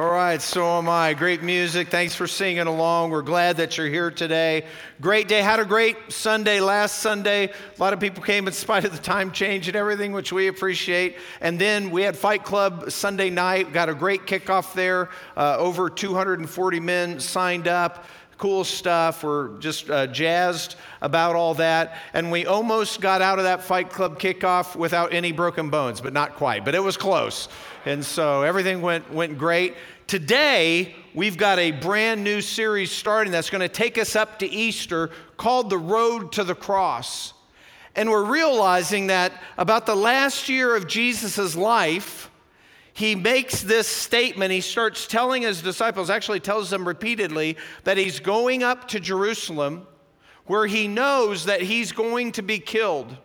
All right, so am I. Great music. Thanks for singing along. We're glad that you're here today. Great day. Had a great Sunday last Sunday. A lot of people came in spite of the time change and everything, which we appreciate. And then we had Fight Club Sunday night. Got a great kickoff there. Uh, over 240 men signed up cool stuff. We're just uh, jazzed about all that. And we almost got out of that Fight Club kickoff without any broken bones, but not quite. But it was close. And so everything went, went great. Today, we've got a brand new series starting that's going to take us up to Easter called The Road to the Cross. And we're realizing that about the last year of Jesus' life, he makes this statement. He starts telling his disciples, actually tells them repeatedly, that he's going up to Jerusalem where he knows that he's going to be killed.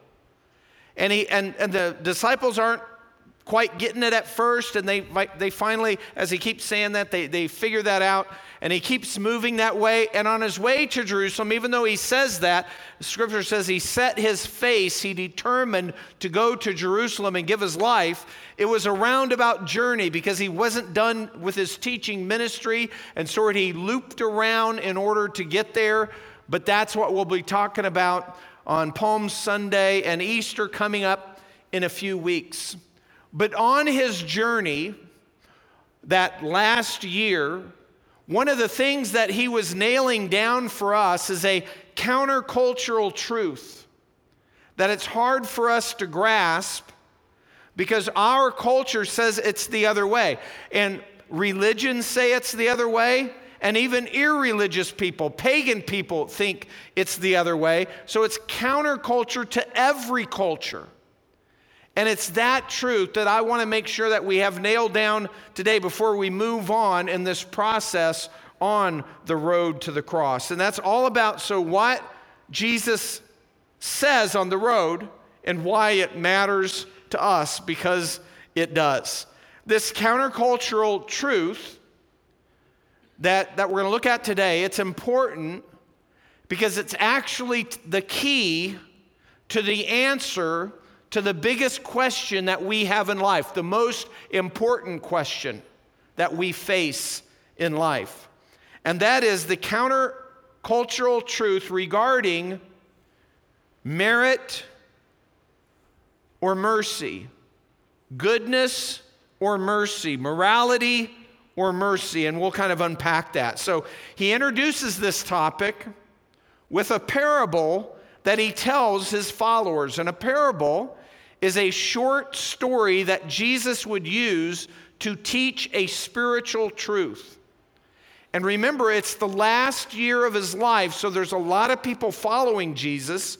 And, he, and, and the disciples aren't quite getting it at first, and they, they finally, as he keeps saying that, they, they figure that out, and he keeps moving that way. And on his way to Jerusalem, even though he says that, scripture says he set his face, he determined to go to Jerusalem and give his life. It was a roundabout journey because he wasn't done with his teaching ministry, and so he looped around in order to get there. But that's what we'll be talking about on Palm Sunday and Easter coming up in a few weeks. But on his journey that last year, one of the things that he was nailing down for us is a countercultural truth that it's hard for us to grasp because our culture says it's the other way. And religions say it's the other way. And even irreligious people, pagan people, think it's the other way. So it's counterculture to every culture. And it's that truth that I want to make sure that we have nailed down today before we move on in this process on the road to the cross. And that's all about so what Jesus says on the road and why it matters to us because it does. This countercultural truth that, that we're going to look at today, it's important because it's actually the key to the answer to the biggest question that we have in life, the most important question that we face in life. And that is the countercultural truth regarding merit or mercy, goodness or mercy, morality or mercy. And we'll kind of unpack that. So he introduces this topic with a parable that he tells his followers. And a parable is a short story that Jesus would use to teach a spiritual truth. And remember, it's the last year of his life, so there's a lot of people following Jesus.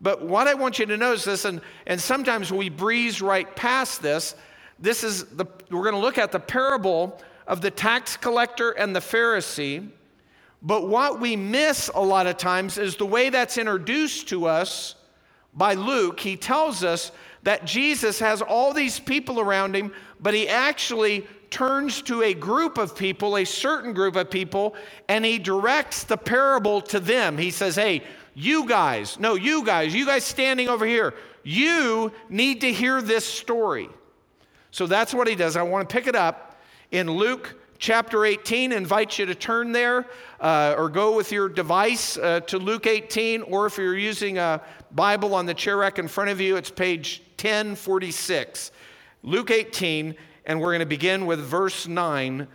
But what I want you to is this, and, and sometimes we breeze right past this. This is the, we're going to look at the parable of the tax collector and the Pharisee. But what we miss a lot of times is the way that's introduced to us by Luke. He tells us that Jesus has all these people around him, but he actually turns to a group of people, a certain group of people, and he directs the parable to them. He says, Hey, you guys, no, you guys, you guys standing over here, you need to hear this story. So that's what he does. I want to pick it up in Luke chapter 18. Invite you to turn there uh, or go with your device uh, to Luke 18, or if you're using a Bible on the chair rack in front of you, it's page 1046. Luke 18, and we're going to begin with verse 9,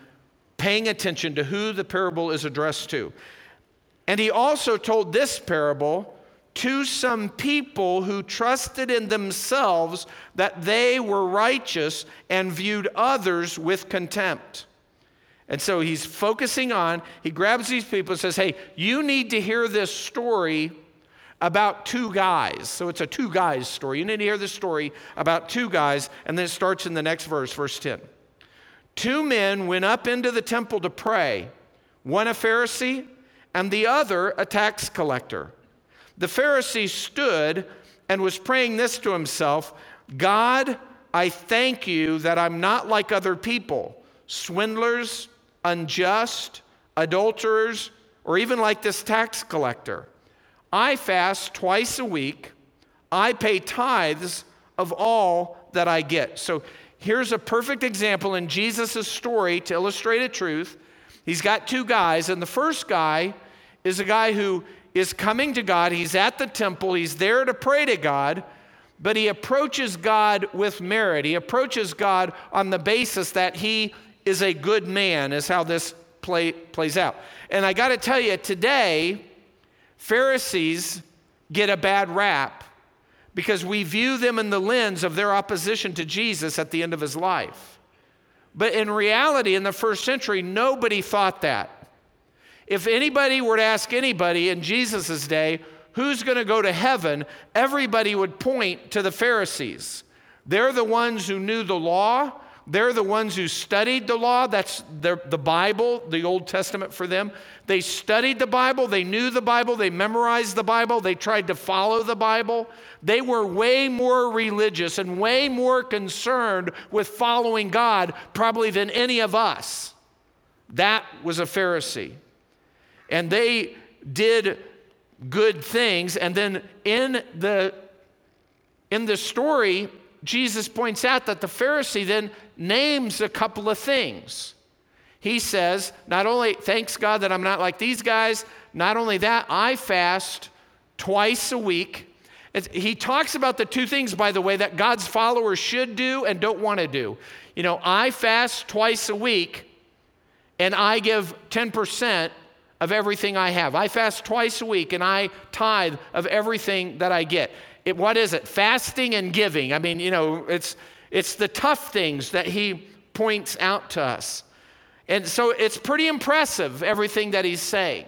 paying attention to who the parable is addressed to. And he also told this parable to some people who trusted in themselves that they were righteous and viewed others with contempt. And so he's focusing on, he grabs these people and says, Hey, you need to hear this story about two guys. So it's a two guys story. You need to hear this story about two guys, and then it starts in the next verse, verse 10. Two men went up into the temple to pray, one a Pharisee and the other a tax collector. The Pharisee stood and was praying this to himself God, I thank you that I'm not like other people, swindlers, unjust, adulterers, or even like this tax collector. I fast twice a week. I pay tithes of all that I get. So here's a perfect example in Jesus' story to illustrate a truth. He's got two guys, and the first guy is a guy who is coming to God. He's at the temple, he's there to pray to God, but he approaches God with merit. He approaches God on the basis that he is a good man, is how this play, plays out. And I got to tell you, today, Pharisees get a bad rap because we view them in the lens of their opposition to Jesus at the end of his life. But in reality, in the first century, nobody thought that. If anybody were to ask anybody in Jesus' day, who's going to go to heaven, everybody would point to the Pharisees. They're the ones who knew the law, they're the ones who studied the law. That's the, the Bible, the Old Testament for them. They studied the Bible, they knew the Bible, they memorized the Bible, they tried to follow the Bible. They were way more religious and way more concerned with following God, probably than any of us. That was a Pharisee. And they did good things. And then in the in the story, Jesus points out that the Pharisee then names a couple of things. He says, not only, thanks God that I'm not like these guys, not only that, I fast twice a week. he talks about the two things, by the way, that God's followers should do and don't want to do. You know, I fast twice a week and I give 10% of everything I have. I fast twice a week and I tithe of everything that I get. It, what is it? Fasting and giving. I mean, you know, it's it's the tough things that he points out to us. And so it's pretty impressive, everything that he's saying.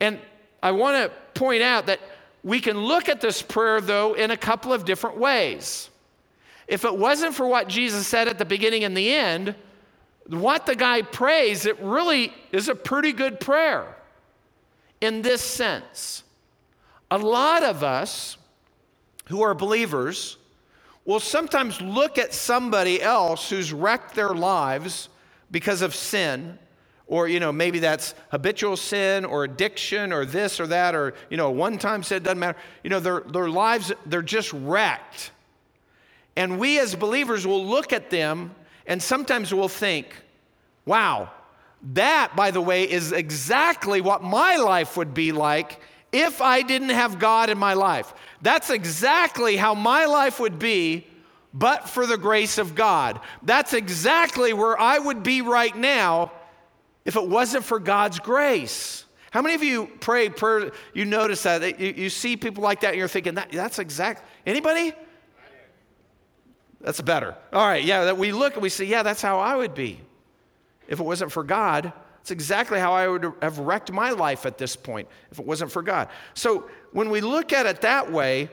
And I want to point out that we can look at this prayer, though, in a couple of different ways. If it wasn't for what Jesus said at the beginning and the end, what the guy prays, it really is a pretty good prayer in this sense. A lot of us who are believers will sometimes look at somebody else who's wrecked their lives because of sin or you know maybe that's habitual sin or addiction or this or that or you know one time sin doesn't matter you know their, their lives they're just wrecked and we as believers will look at them and sometimes we'll think wow that by the way is exactly what my life would be like if i didn't have god in my life that's exactly how my life would be, but for the grace of God. That's exactly where I would be right now if it wasn't for God's grace. How many of you pray prayer? You notice that you, you see people like that, and you're thinking that that's exact. Anybody? That's better. All right, yeah. That we look and we say, yeah, that's how I would be if it wasn't for God. It's exactly how I would have wrecked my life at this point if it wasn't for God. So when we look at it that way,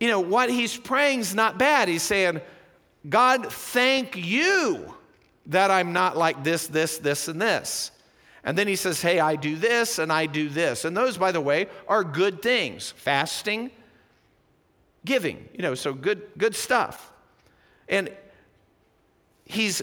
you know, what he's praying is not bad. He's saying, God, thank you that I'm not like this, this, this, and this. And then he says, Hey, I do this and I do this. And those, by the way, are good things fasting, giving, you know, so good, good stuff. And he's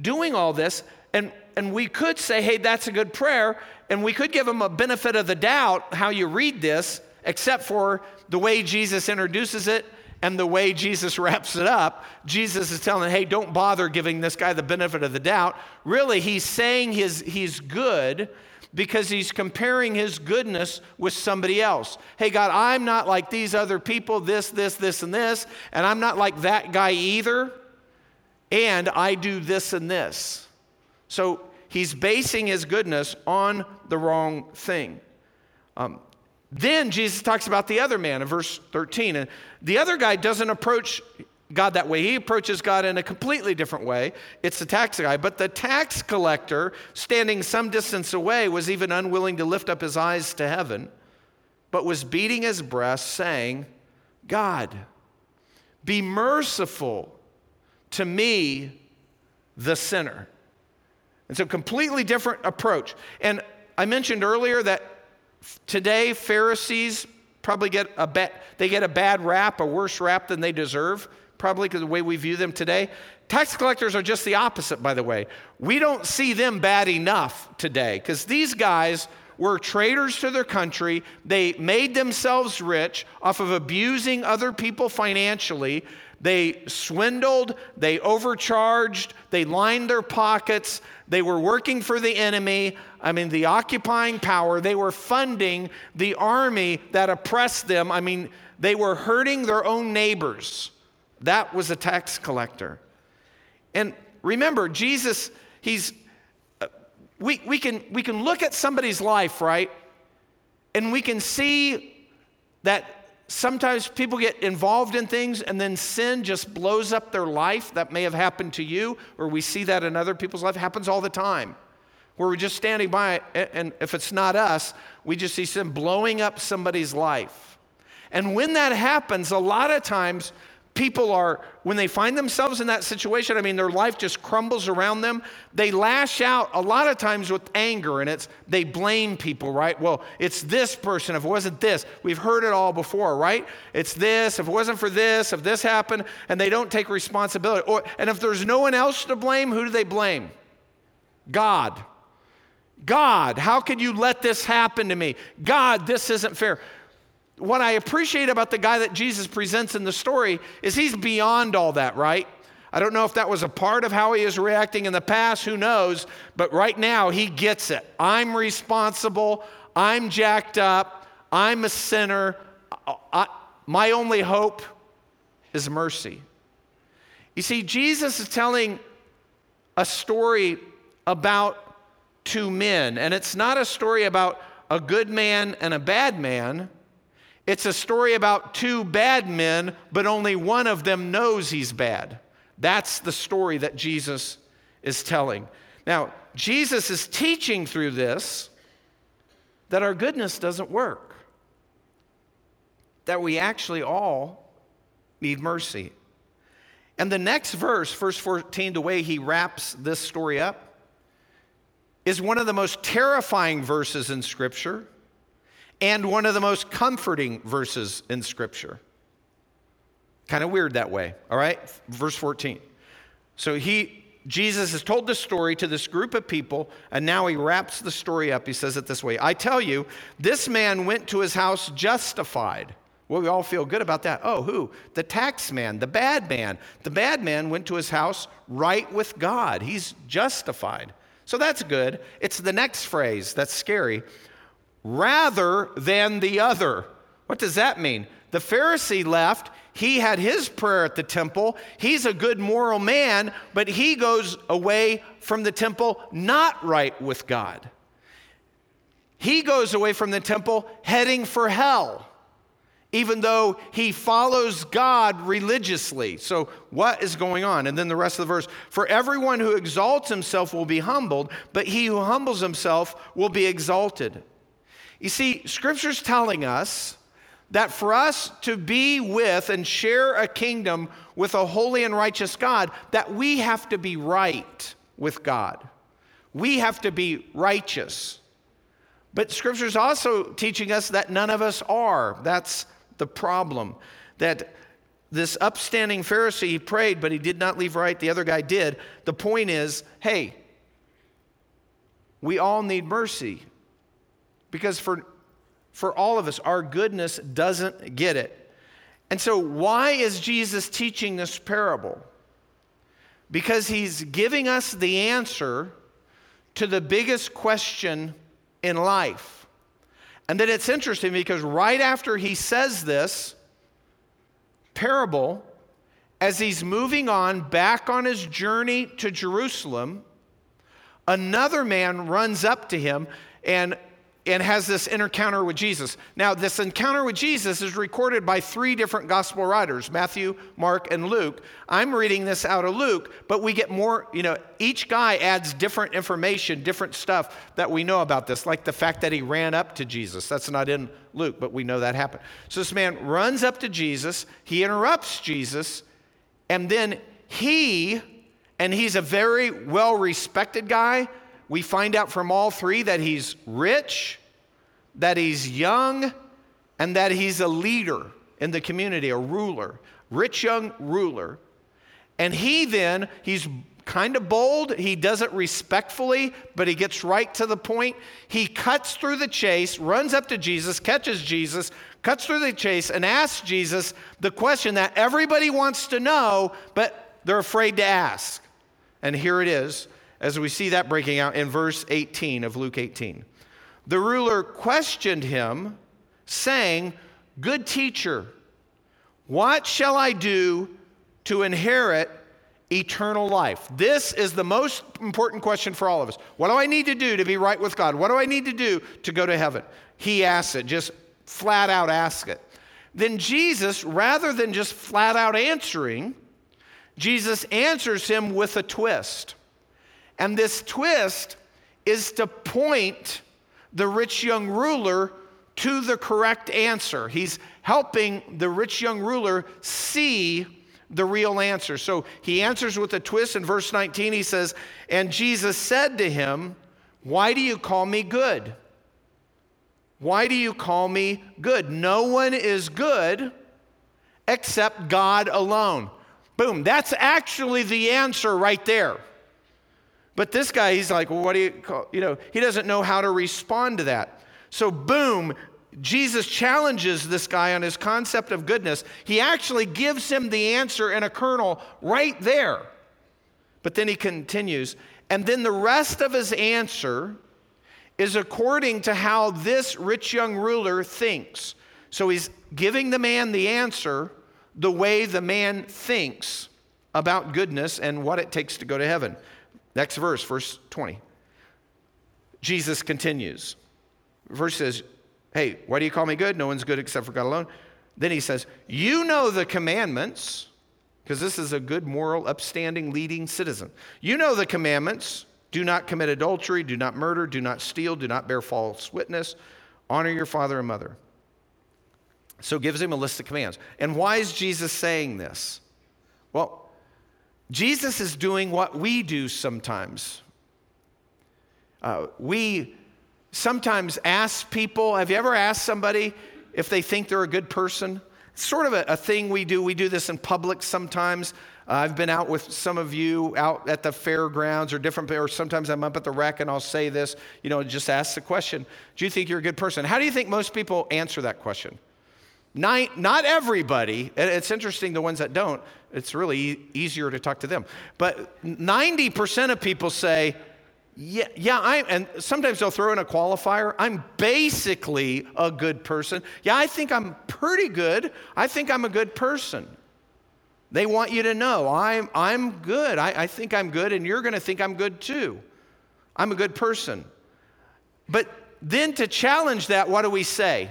doing all this. And and we could say, hey, that's a good prayer, and we could give him a benefit of the doubt how you read this, except for the way Jesus introduces it and the way Jesus wraps it up. Jesus is telling, hey, don't bother giving this guy the benefit of the doubt. Really, he's saying his, he's good because he's comparing his goodness with somebody else. Hey, God, I'm not like these other people, this, this, this, and this, and I'm not like that guy either, and I do this and this. So he's basing his goodness on the wrong thing. Um, then Jesus talks about the other man in verse 13. And the other guy doesn't approach God that way. He approaches God in a completely different way. It's the tax guy. But the tax collector, standing some distance away, was even unwilling to lift up his eyes to heaven, but was beating his breast, saying, God, be merciful to me, the sinner. And so, completely different approach. And I mentioned earlier that today Pharisees probably get a bad, they get a bad rap, a worse rap than they deserve, probably because the way we view them today. Tax collectors are just the opposite, by the way. We don't see them bad enough today because these guys were traitors to their country. They made themselves rich off of abusing other people financially. They swindled, they overcharged, they lined their pockets, they were working for the enemy, I mean, the occupying power. They were funding the army that oppressed them. I mean, they were hurting their own neighbors. That was a tax collector. And remember, Jesus, he's, uh, we, we, can, we can look at somebody's life, right? And we can see that sometimes people get involved in things and then sin just blows up their life. That may have happened to you, or we see that in other people's life. It happens all the time. Where we're just standing by, and if it's not us, we just see sin blowing up somebody's life. And when that happens, a lot of times people are, when they find themselves in that situation, I mean, their life just crumbles around them, they lash out a lot of times with anger and it's, they blame people, right? Well, it's this person. If it wasn't this, we've heard it all before, right? It's this. If it wasn't for this, if this happened, and they don't take responsibility. Or, and if there's no one else to blame, who do they blame? God. God, how could you let this happen to me? God, this isn't fair what I appreciate about the guy that Jesus presents in the story is he's beyond all that, right? I don't know if that was a part of how he is reacting in the past, who knows, but right now he gets it. I'm responsible, I'm jacked up, I'm a sinner. I, my only hope is mercy. You see, Jesus is telling a story about two men, and it's not a story about a good man and a bad man. It's a story about two bad men, but only one of them knows he's bad. That's the story that Jesus is telling. Now, Jesus is teaching through this that our goodness doesn't work, that we actually all need mercy. And the next verse, verse 14, the way he wraps this story up, is one of the most terrifying verses in Scripture and one of the most comforting verses in Scripture. Kind of weird that way, all right? Verse 14. So he, Jesus has told this story to this group of people, and now he wraps the story up. He says it this way I tell you, this man went to his house justified. Well, we all feel good about that. Oh, who? The tax man, the bad man. The bad man went to his house right with God. He's justified. So that's good. It's the next phrase that's scary rather than the other. What does that mean? The Pharisee left. He had his prayer at the temple. He's a good moral man, but he goes away from the temple not right with God. He goes away from the temple heading for hell, even though he follows God religiously. So, what is going on? And then the rest of the verse For everyone who exalts himself will be humbled, but he who humbles himself will be exalted. You see, Scripture's telling us that for us to be with and share a kingdom with a holy and righteous God, that we have to be right with God. We have to be righteous. But Scripture's also teaching us that none of us are. That's the problem. That this upstanding Pharisee, he prayed, but he did not leave right. The other guy did. The point is hey, we all need mercy. Because for, for all of us, our goodness doesn't get it. And so, why is Jesus teaching this parable? Because he's giving us the answer to the biggest question in life. And then it's interesting because right after he says this parable, as he's moving on back on his journey to Jerusalem, another man runs up to him and and has this encounter with Jesus. Now, this encounter with Jesus is recorded by three different gospel writers Matthew, Mark, and Luke. I'm reading this out of Luke, but we get more, you know, each guy adds different information, different stuff that we know about this, like the fact that he ran up to Jesus. That's not in Luke, but we know that happened. So this man runs up to Jesus, he interrupts Jesus, and then he, and he's a very well respected guy we find out from all three that he's rich, that he's young, and that he's a leader in the community, a ruler, rich young ruler. And he then, he's kind of bold. He does it respectfully, but he gets right to the point. He cuts through the chase, runs up to Jesus, catches Jesus, cuts through the chase, and asks Jesus the question that everybody wants to know, but they're afraid to ask. And here it is, as we see that breaking out in verse 18 of Luke 18. The ruler questioned him, saying, Good teacher, what shall I do to inherit eternal life? This is the most important question for all of us. What do I need to do to be right with God? What do I need to do to go to heaven? He asks it, just flat out ask it. Then Jesus, rather than just flat out answering, Jesus answers him with a twist. And this twist is to point the rich young ruler to the correct answer. He's helping the rich young ruler see the real answer. So he answers with a twist in verse 19. He says, And Jesus said to him, Why do you call me good? Why do you call me good? No one is good except God alone. Boom, that's actually the answer right there. But this guy, he's like, well, what do you call, you know, he doesn't know how to respond to that. So, boom, Jesus challenges this guy on his concept of goodness. He actually gives him the answer in a kernel right there. But then he continues, and then the rest of his answer is according to how this rich young ruler thinks. So he's giving the man the answer the way the man thinks about goodness and what it takes to go to heaven. Next verse, verse 20. Jesus continues. Verse says, Hey, why do you call me good? No one's good except for God alone. Then he says, You know the commandments, because this is a good, moral, upstanding, leading citizen. You know the commandments do not commit adultery, do not murder, do not steal, do not bear false witness, honor your father and mother. So gives him a list of commands. And why is Jesus saying this? Well, Jesus is doing what we do sometimes. Uh, we sometimes ask people have you ever asked somebody if they think they're a good person? It's sort of a, a thing we do. We do this in public sometimes. Uh, I've been out with some of you out at the fairgrounds or different, or sometimes I'm up at the rec and I'll say this, you know, just ask the question Do you think you're a good person? How do you think most people answer that question? Not, not everybody, it's interesting the ones that don't, it's really easier to talk to them. But 90% of people say, yeah, yeah, I and sometimes they'll throw in a qualifier. I'm basically a good person. Yeah, I think I'm pretty good. I think I'm a good person. They want you to know I'm, I'm good. I, I think I'm good, and you're going to think I'm good too. I'm a good person. But then to challenge that, what do we say?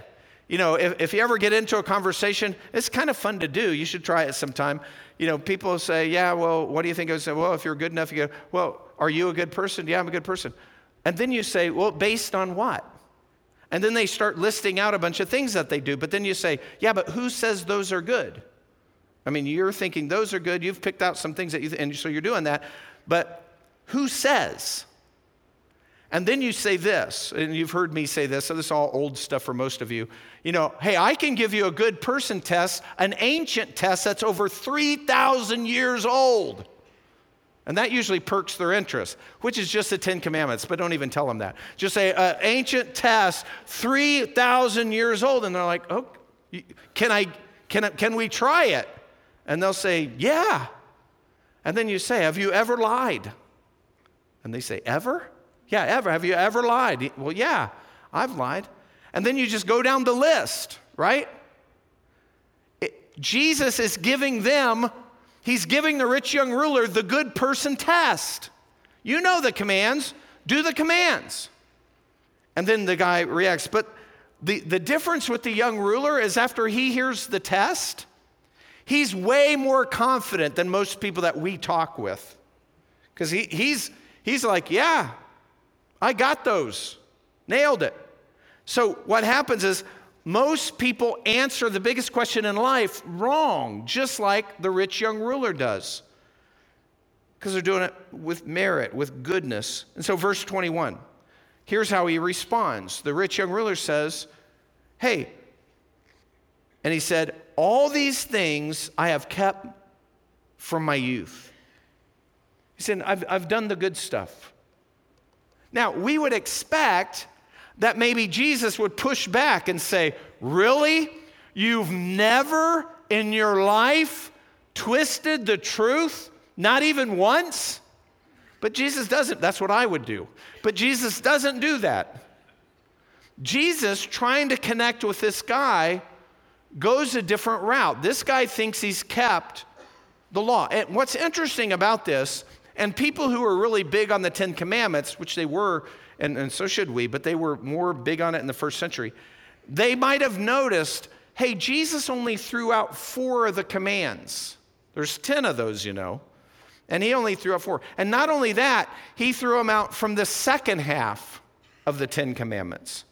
You know, if, if you ever get into a conversation, it's kind of fun to do. You should try it sometime. You know, people say, Yeah, well, what do you think? I say, Well, if you're good enough, you go, Well, are you a good person? Yeah, I'm a good person. And then you say, Well, based on what? And then they start listing out a bunch of things that they do. But then you say, Yeah, but who says those are good? I mean, you're thinking those are good. You've picked out some things that you, th- and so you're doing that. But who says? And then you say this, and you've heard me say this, so this is all old stuff for most of you. You know, hey, I can give you a good person test, an ancient test that's over 3,000 years old. And that usually perks their interest, which is just the Ten Commandments, but don't even tell them that. Just say, uh, ancient test, 3,000 years old. And they're like, oh, can, I, can, I, can we try it? And they'll say, yeah. And then you say, have you ever lied? And they say, ever? Yeah, ever. Have you ever lied? Well, yeah, I've lied. And then you just go down the list, right? It, Jesus is giving them, he's giving the rich young ruler the good person test. You know the commands, do the commands. And then the guy reacts. But the, the difference with the young ruler is after he hears the test, he's way more confident than most people that we talk with. Because he, he's, he's like, yeah, I got those. Nailed it. So, what happens is most people answer the biggest question in life wrong, just like the rich young ruler does. Because they're doing it with merit, with goodness. And so, verse 21, here's how he responds. The rich young ruler says, Hey, and he said, All these things I have kept from my youth. He said, I've, I've done the good stuff. Now, we would expect that maybe Jesus would push back and say, Really? You've never in your life twisted the truth? Not even once? But Jesus doesn't. That's what I would do. But Jesus doesn't do that. Jesus, trying to connect with this guy, goes a different route. This guy thinks he's kept the law. And what's interesting about this, and people who are really big on the Ten Commandments, which they were, and, and so should we, but they were more big on it in the first century, they might have noticed hey, Jesus only threw out four of the commands. There's 10 of those, you know. And he only threw out four. And not only that, he threw them out from the second half of the Ten Commandments,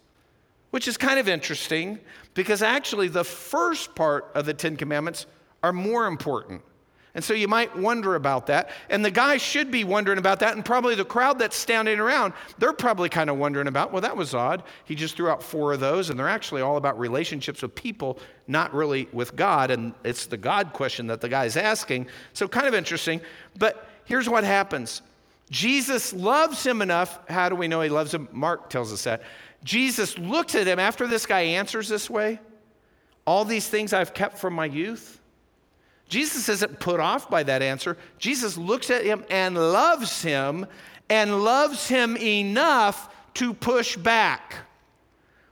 which is kind of interesting because actually the first part of the Ten Commandments are more important. And so you might wonder about that. And the guy should be wondering about that. And probably the crowd that's standing around, they're probably kind of wondering about, well, that was odd. He just threw out four of those. And they're actually all about relationships with people, not really with God. And it's the God question that the guy's asking. So kind of interesting. But here's what happens Jesus loves him enough. How do we know he loves him? Mark tells us that. Jesus looks at him after this guy answers this way. All these things I've kept from my youth. Jesus isn't put off by that answer. Jesus looks at him and loves him and loves him enough to push back.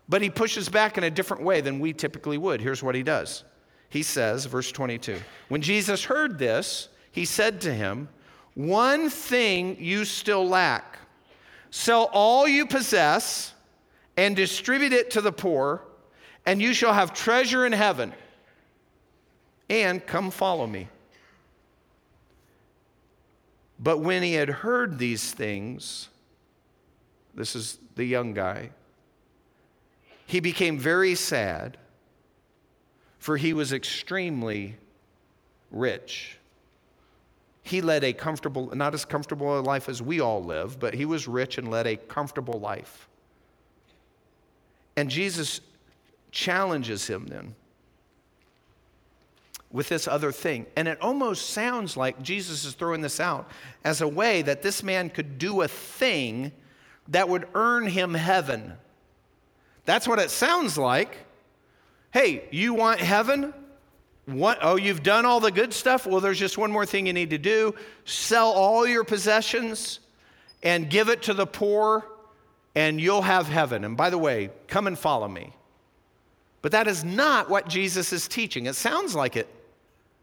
But he pushes back in a different way than we typically would. Here's what he does. He says, verse 22, when Jesus heard this, he said to him, One thing you still lack. Sell all you possess and distribute it to the poor, and you shall have treasure in heaven and come follow me. But when he had heard these things, this is the young guy, he became very sad, for he was extremely rich. He led a comfortable, not as comfortable a life as we all live, but he was rich and led a comfortable life. And Jesus challenges him then with this other thing. And it almost sounds like Jesus is throwing this out as a way that this man could do a thing that would earn him heaven. That's what it sounds like. Hey, you want heaven? What, oh, you've done all the good stuff? Well, there's just one more thing you need to do sell all your possessions and give it to the poor, and you'll have heaven. And by the way, come and follow me. But that is not what Jesus is teaching. It sounds like it,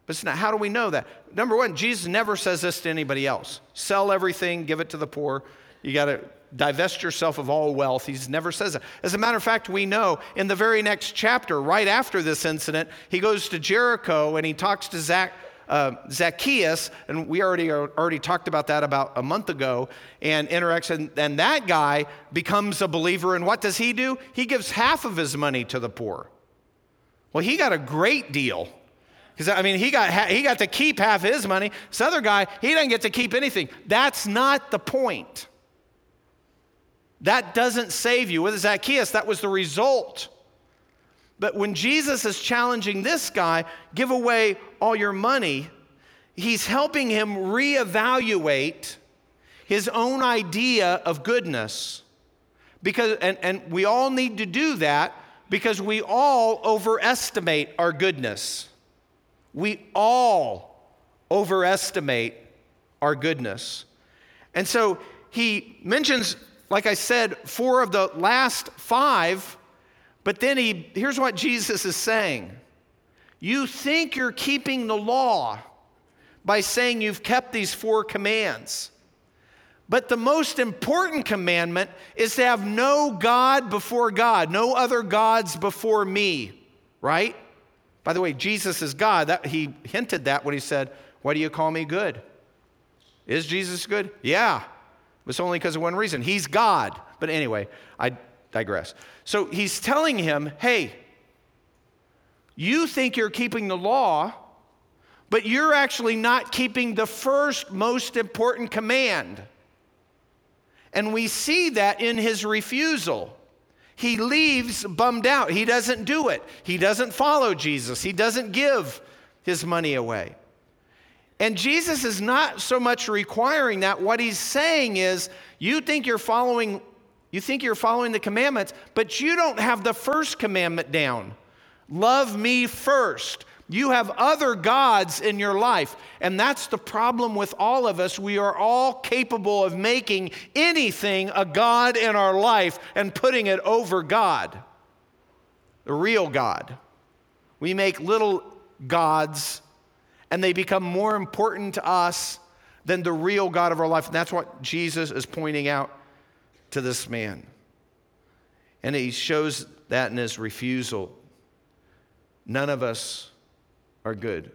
but. How do we know that? Number one, Jesus never says this to anybody else sell everything, give it to the poor. You got to divest yourself of all wealth. He never says that. As a matter of fact, we know in the very next chapter, right after this incident, he goes to Jericho and he talks to Zach, uh, Zacchaeus, and we already already talked about that about a month ago, and interacts, and, and that guy becomes a believer. And what does he do? He gives half of his money to the poor. Well, he got a great deal. Because, I mean, he got, he got to keep half his money. This other guy, he doesn't get to keep anything. That's not the point. That doesn't save you. With Zacchaeus, that was the result. But when Jesus is challenging this guy, give away all your money, he's helping him reevaluate his own idea of goodness. Because, and, and we all need to do that because we all overestimate our goodness. We all overestimate our goodness. And so he mentions, like I said, four of the last five, but then he, here's what Jesus is saying You think you're keeping the law by saying you've kept these four commands. But the most important commandment is to have no God before God, no other gods before me, right? By the way, Jesus is God. That, he hinted that when he said, Why do you call me good? Is Jesus good? Yeah. It's only because of one reason. He's God. But anyway, I digress. So he's telling him, Hey, you think you're keeping the law, but you're actually not keeping the first most important command. And we see that in his refusal. He leaves bummed out. He doesn't do it. He doesn't follow Jesus. He doesn't give his money away. And Jesus is not so much requiring that. What he's saying is, you think you're following you think you're following the commandments, but you don't have the first commandment down. Love me first. You have other gods in your life. And that's the problem with all of us. We are all capable of making anything a God in our life and putting it over God, the real God. We make little gods and they become more important to us than the real God of our life. And that's what Jesus is pointing out to this man. And he shows that in his refusal. None of us are good.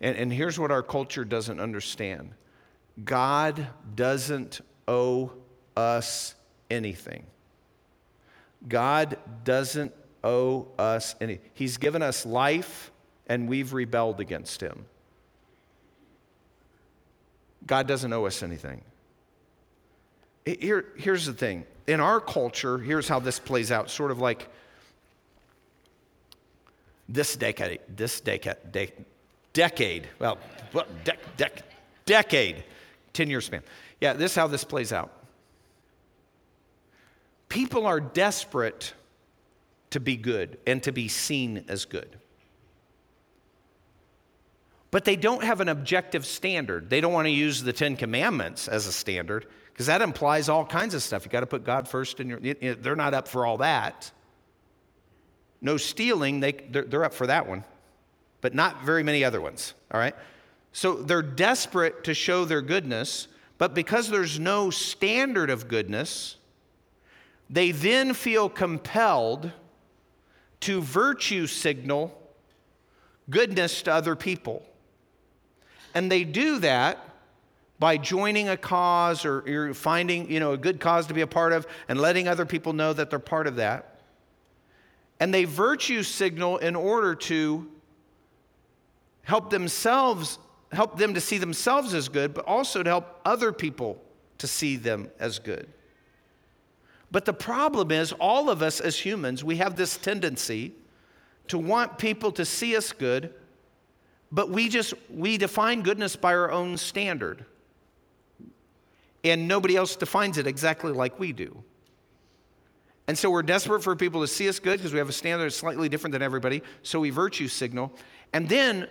And, and here's what our culture doesn't understand God doesn't owe us anything. God doesn't owe us any. He's given us life and we've rebelled against him. God doesn't owe us anything. Here, here's the thing in our culture, here's how this plays out sort of like this decade, this decade, de- decade well, de- de- decade, 10 year span. Yeah, this is how this plays out. People are desperate to be good and to be seen as good. But they don't have an objective standard. They don't want to use the Ten Commandments as a standard because that implies all kinds of stuff. You got to put God first in your. They're not up for all that. No stealing, they, they're, they're up for that one, but not very many other ones, all right? So they're desperate to show their goodness, but because there's no standard of goodness, they then feel compelled to virtue signal goodness to other people. And they do that by joining a cause or finding you know, a good cause to be a part of and letting other people know that they're part of that. And they virtue signal in order to help themselves, help them to see themselves as good, but also to help other people to see them as good. But the problem is, all of us as humans, we have this tendency to want people to see us good, but we just we define goodness by our own standard. And nobody else defines it exactly like we do. And so we're desperate for people to see us good because we have a standard that's slightly different than everybody. So we virtue signal. And then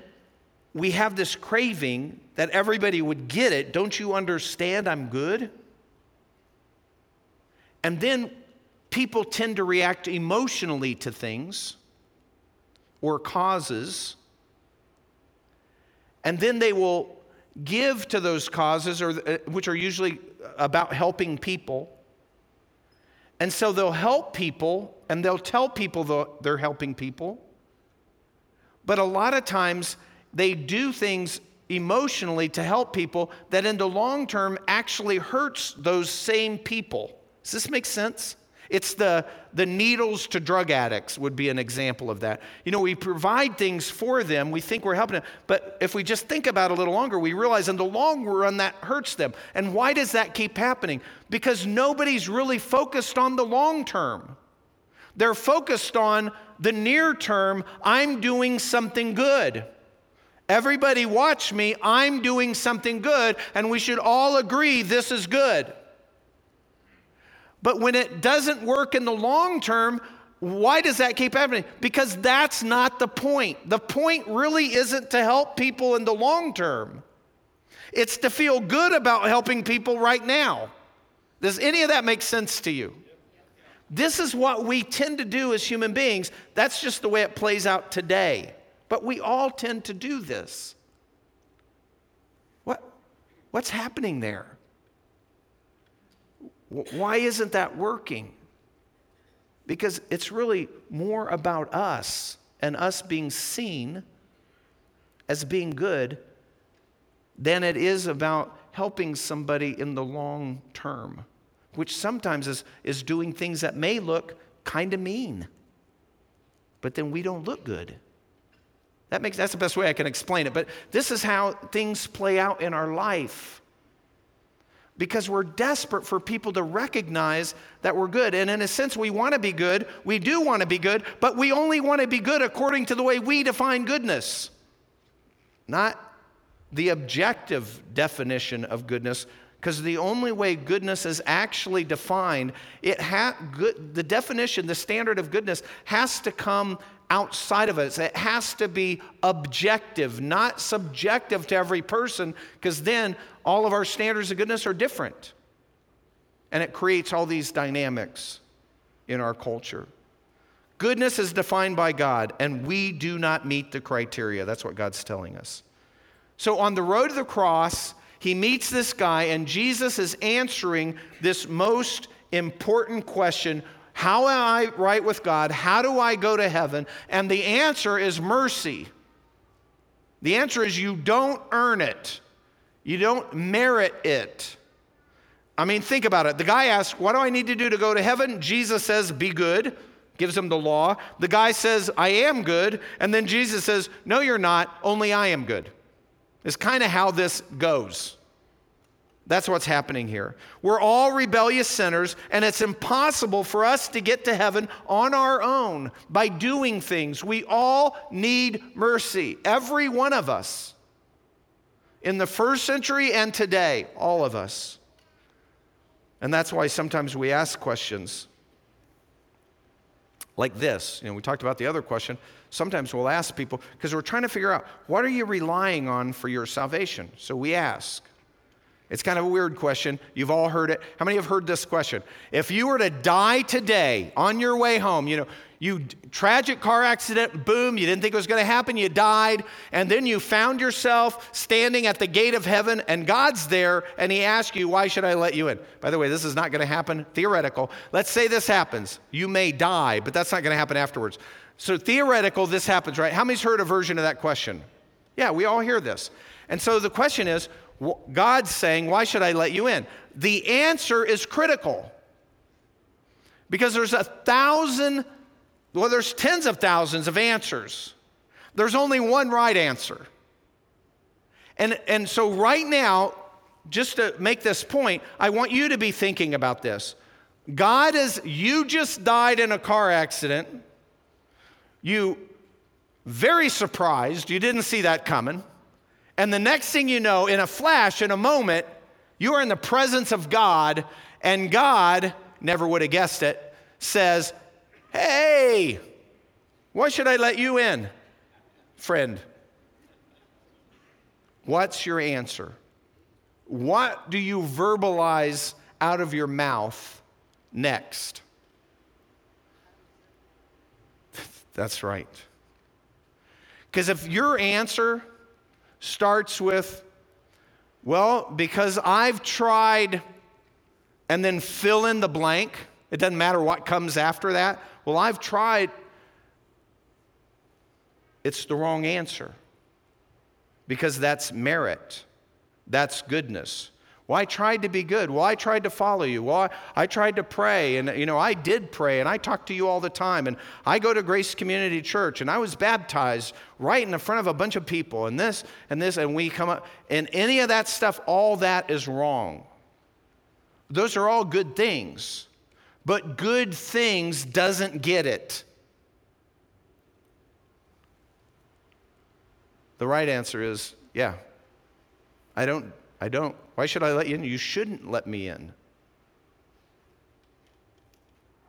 we have this craving that everybody would get it. Don't you understand I'm good? And then people tend to react emotionally to things or causes. And then they will give to those causes, or, uh, which are usually about helping people. And so they'll help people and they'll tell people they're helping people. But a lot of times they do things emotionally to help people that in the long term actually hurts those same people. Does this make sense? It's the, the needles to drug addicts would be an example of that. You know, we provide things for them, we think we're helping them, but if we just think about it a little longer, we realize in the long run that hurts them. And why does that keep happening? Because nobody's really focused on the long term. They're focused on the near term, I'm doing something good. Everybody watch me, I'm doing something good, and we should all agree this is good. But when it doesn't work in the long term, why does that keep happening? Because that's not the point. The point really isn't to help people in the long term, it's to feel good about helping people right now. Does any of that make sense to you? This is what we tend to do as human beings. That's just the way it plays out today. But we all tend to do this. What, what's happening there? Why isn't that working? Because it's really more about us and us being seen as being good than it is about helping somebody in the long term, which sometimes is, is doing things that may look kind of mean, but then we don't look good. That makes, that's the best way I can explain it. But this is how things play out in our life because we're desperate for people to recognize that we're good. And in a sense, we want to be good. We do want to be good, but we only want to be good according to the way we define goodness, not the objective definition of goodness because the only way goodness is actually defined it ha- good, the definition the standard of goodness has to come outside of us. It has to be objective not subjective to every person because then all of our standards of goodness are different. And it creates all these dynamics in our culture. Goodness is defined by god and we do not meet the criteria. That's what god's telling us. So on the road to the cross, he meets this guy, and Jesus is answering this most important question How am I right with God? How do I go to heaven? And the answer is mercy. The answer is you don't earn it, you don't merit it. I mean, think about it. The guy asks, What do I need to do to go to heaven? Jesus says, Be good gives him the law. The guy says, I am good. And then Jesus says, No, you're not. Only I am good It's kind of how this goes. That's what's happening here. We're all rebellious sinners, and it's impossible for us to get to heaven on our own by doing things. We all need mercy, every one of us. In the first century and today, all of us. And that's why sometimes we ask questions like this. You know, we talked about the other question sometimes we'll ask people because we're trying to figure out what are you relying on for your salvation? So we ask. It's kind of a weird question. You've all heard it. How many have heard this question? If you were to die today on your way home, you know, you tragic car accident, boom, you didn't think it was going to happen, you died, and then you found yourself standing at the gate of heaven and God's there and he asks you, "Why should I let you in?" By the way, this is not going to happen, theoretical. Let's say this happens. You may die, but that's not going to happen afterwards. So theoretical, this happens, right? How many's heard a version of that question? Yeah, we all hear this. And so the question is, God's saying, Why should I let you in? The answer is critical. Because there's a thousand, well, there's tens of thousands of answers. There's only one right answer. And, and so, right now, just to make this point, I want you to be thinking about this. God is, you just died in a car accident you very surprised, you didn't see that coming. And the next thing you know, in a flash, in a moment, you are in the presence of God, and God, never would have guessed it, says, Hey, why should I let you in, friend? What's your answer? What do you verbalize out of your mouth next? That's right. Because if your answer starts with, well, because I've tried, and then fill in the blank, it doesn't matter what comes after that. Well, I've tried, it's the wrong answer because that's merit, that's goodness. Well, I tried to be good. Well, I tried to follow you. Well, I tried to pray. And, you know, I did pray and I talk to you all the time. And I go to Grace Community Church and I was baptized right in the front of a bunch of people and this and this. And we come up, and any of that stuff, all that is wrong. Those are all good things. But good things doesn't get it. The right answer is yeah, I don't I don't. Why should I let you in? You shouldn't let me in.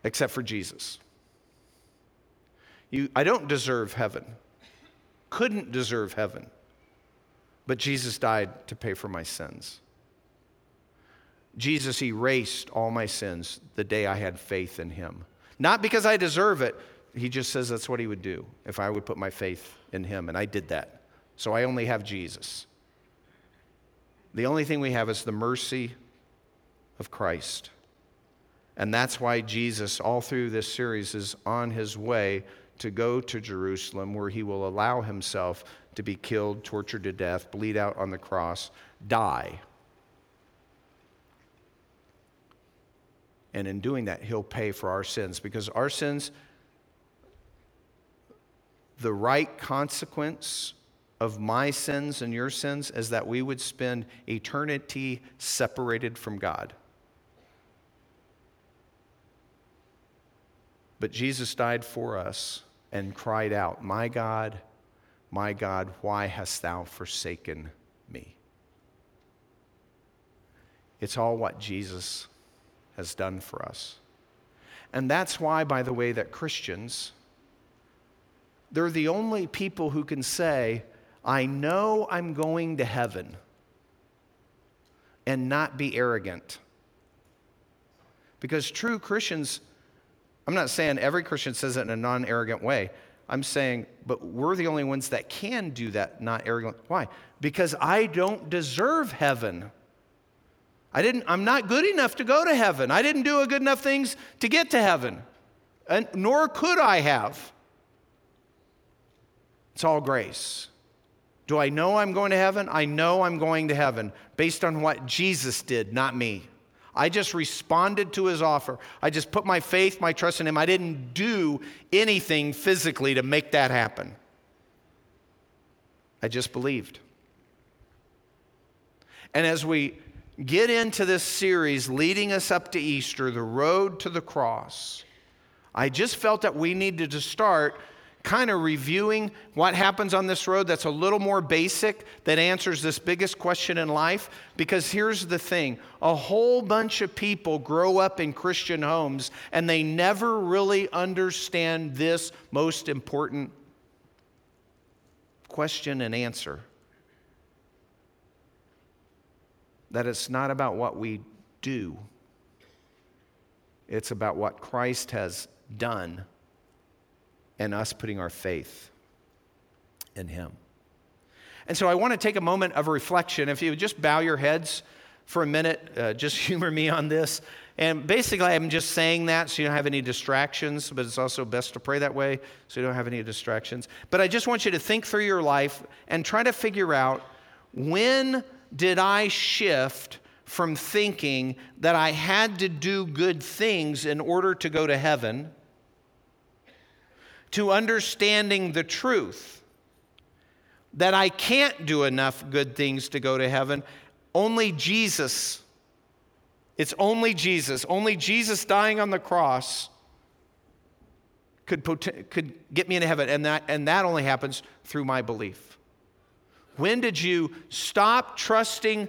Except for Jesus. You, I don't deserve heaven, couldn't deserve heaven, but Jesus died to pay for my sins. Jesus erased all my sins the day I had faith in him. Not because I deserve it, he just says that's what he would do if I would put my faith in him, and I did that. So I only have Jesus. The only thing we have is the mercy of Christ. And that's why Jesus, all through this series, is on his way to go to Jerusalem, where he will allow himself to be killed, tortured to death, bleed out on the cross, die. And in doing that, he'll pay for our sins because our sins, the right consequence of my sins and your sins is that we would spend eternity separated from God. But Jesus died for us and cried out, My God, my God, why hast thou forsaken me. It's all what Jesus has done for us. And that's why, by the way, that Christians, they're the only people who can say, I know I'm going to heaven, and not be arrogant. Because true Christians, I'm not saying every Christian says it in a non arrogant way. I'm saying, but we're the only ones that can do that not arrogant. Why? Because I don't deserve heaven. I didn't, I'm not good enough to go to heaven. I didn't do good enough things to get to heaven, and nor could I have. It's all grace. Do I know I'm going to heaven? I know I'm going to heaven based on what Jesus did, not me. I just responded to his offer. I just put my faith, my trust in him. I didn't do anything physically to make that happen. I just believed. And as we get into this series leading us up to Easter, the road to the cross, I just felt that we needed to start kind of reviewing what happens on this road that's a little more basic, that answers this biggest question in life. Because here's the thing a whole bunch of people grow up in Christian homes and they never really understand this most important question and answer. That it's not about what we do, it's about what Christ has done and us putting our faith in Him. And so I want to take a moment of reflection. If you would just bow your heads for a minute, uh, just humor me on this. And basically, I'm just saying that so you don't have any distractions, but it's also best to pray that way so you don't have any distractions. But I just want you to think through your life and try to figure out when did I shift from thinking that I had to do good things in order to go to heaven to understanding the truth that I can't do enough good things to go to heaven. Only Jesus, it's only Jesus, only Jesus dying on the cross could, could get me into heaven. And that, and that only happens through my belief. When did you stop trusting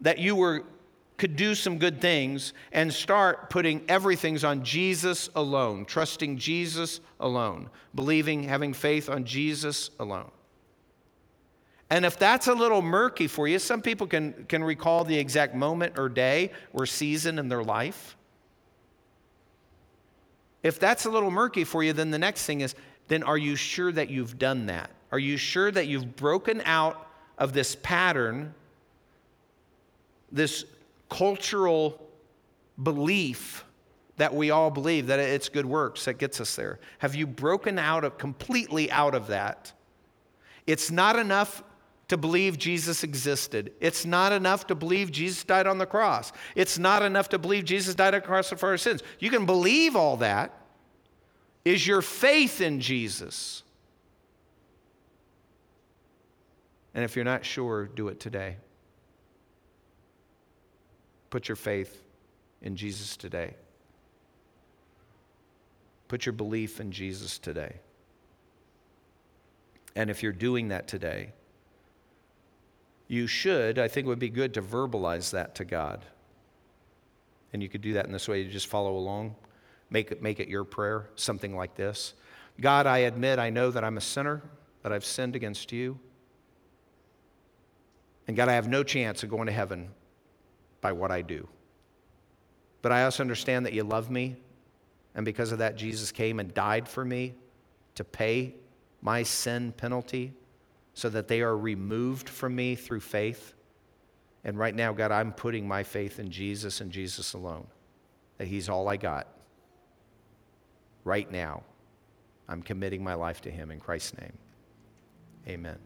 that you were could do some good things and start putting everything's on Jesus alone, trusting Jesus alone, believing, having faith on Jesus alone. And if that's a little murky for you, some people can, can recall the exact moment or day or season in their life. If that's a little murky for you, then the next thing is then are you sure that you've done that? Are you sure that you've broken out of this pattern, this cultural belief that we all believe that it's good works that gets us there? Have you broken out of completely out of that? It's not enough to believe Jesus existed. It's not enough to believe Jesus died on the cross. It's not enough to believe Jesus died on the cross for our sins. You can believe all that. Is your faith in Jesus? And if you're not sure, do it today. Put your faith in Jesus today. Put your belief in Jesus today. And if you're doing that today, you should, I think it would be good to verbalize that to God. And you could do that in this way. You just follow along, make it, make it your prayer, something like this God, I admit I know that I'm a sinner, that I've sinned against you. And God, I have no chance of going to heaven by what I do. But I also understand that you love me, and because of that, Jesus came and died for me to pay my sin penalty so that they are removed from me through faith. And right now, God, I'm putting my faith in Jesus and Jesus alone, that He's all I got. Right now, I'm committing my life to Him in Christ's name. Amen.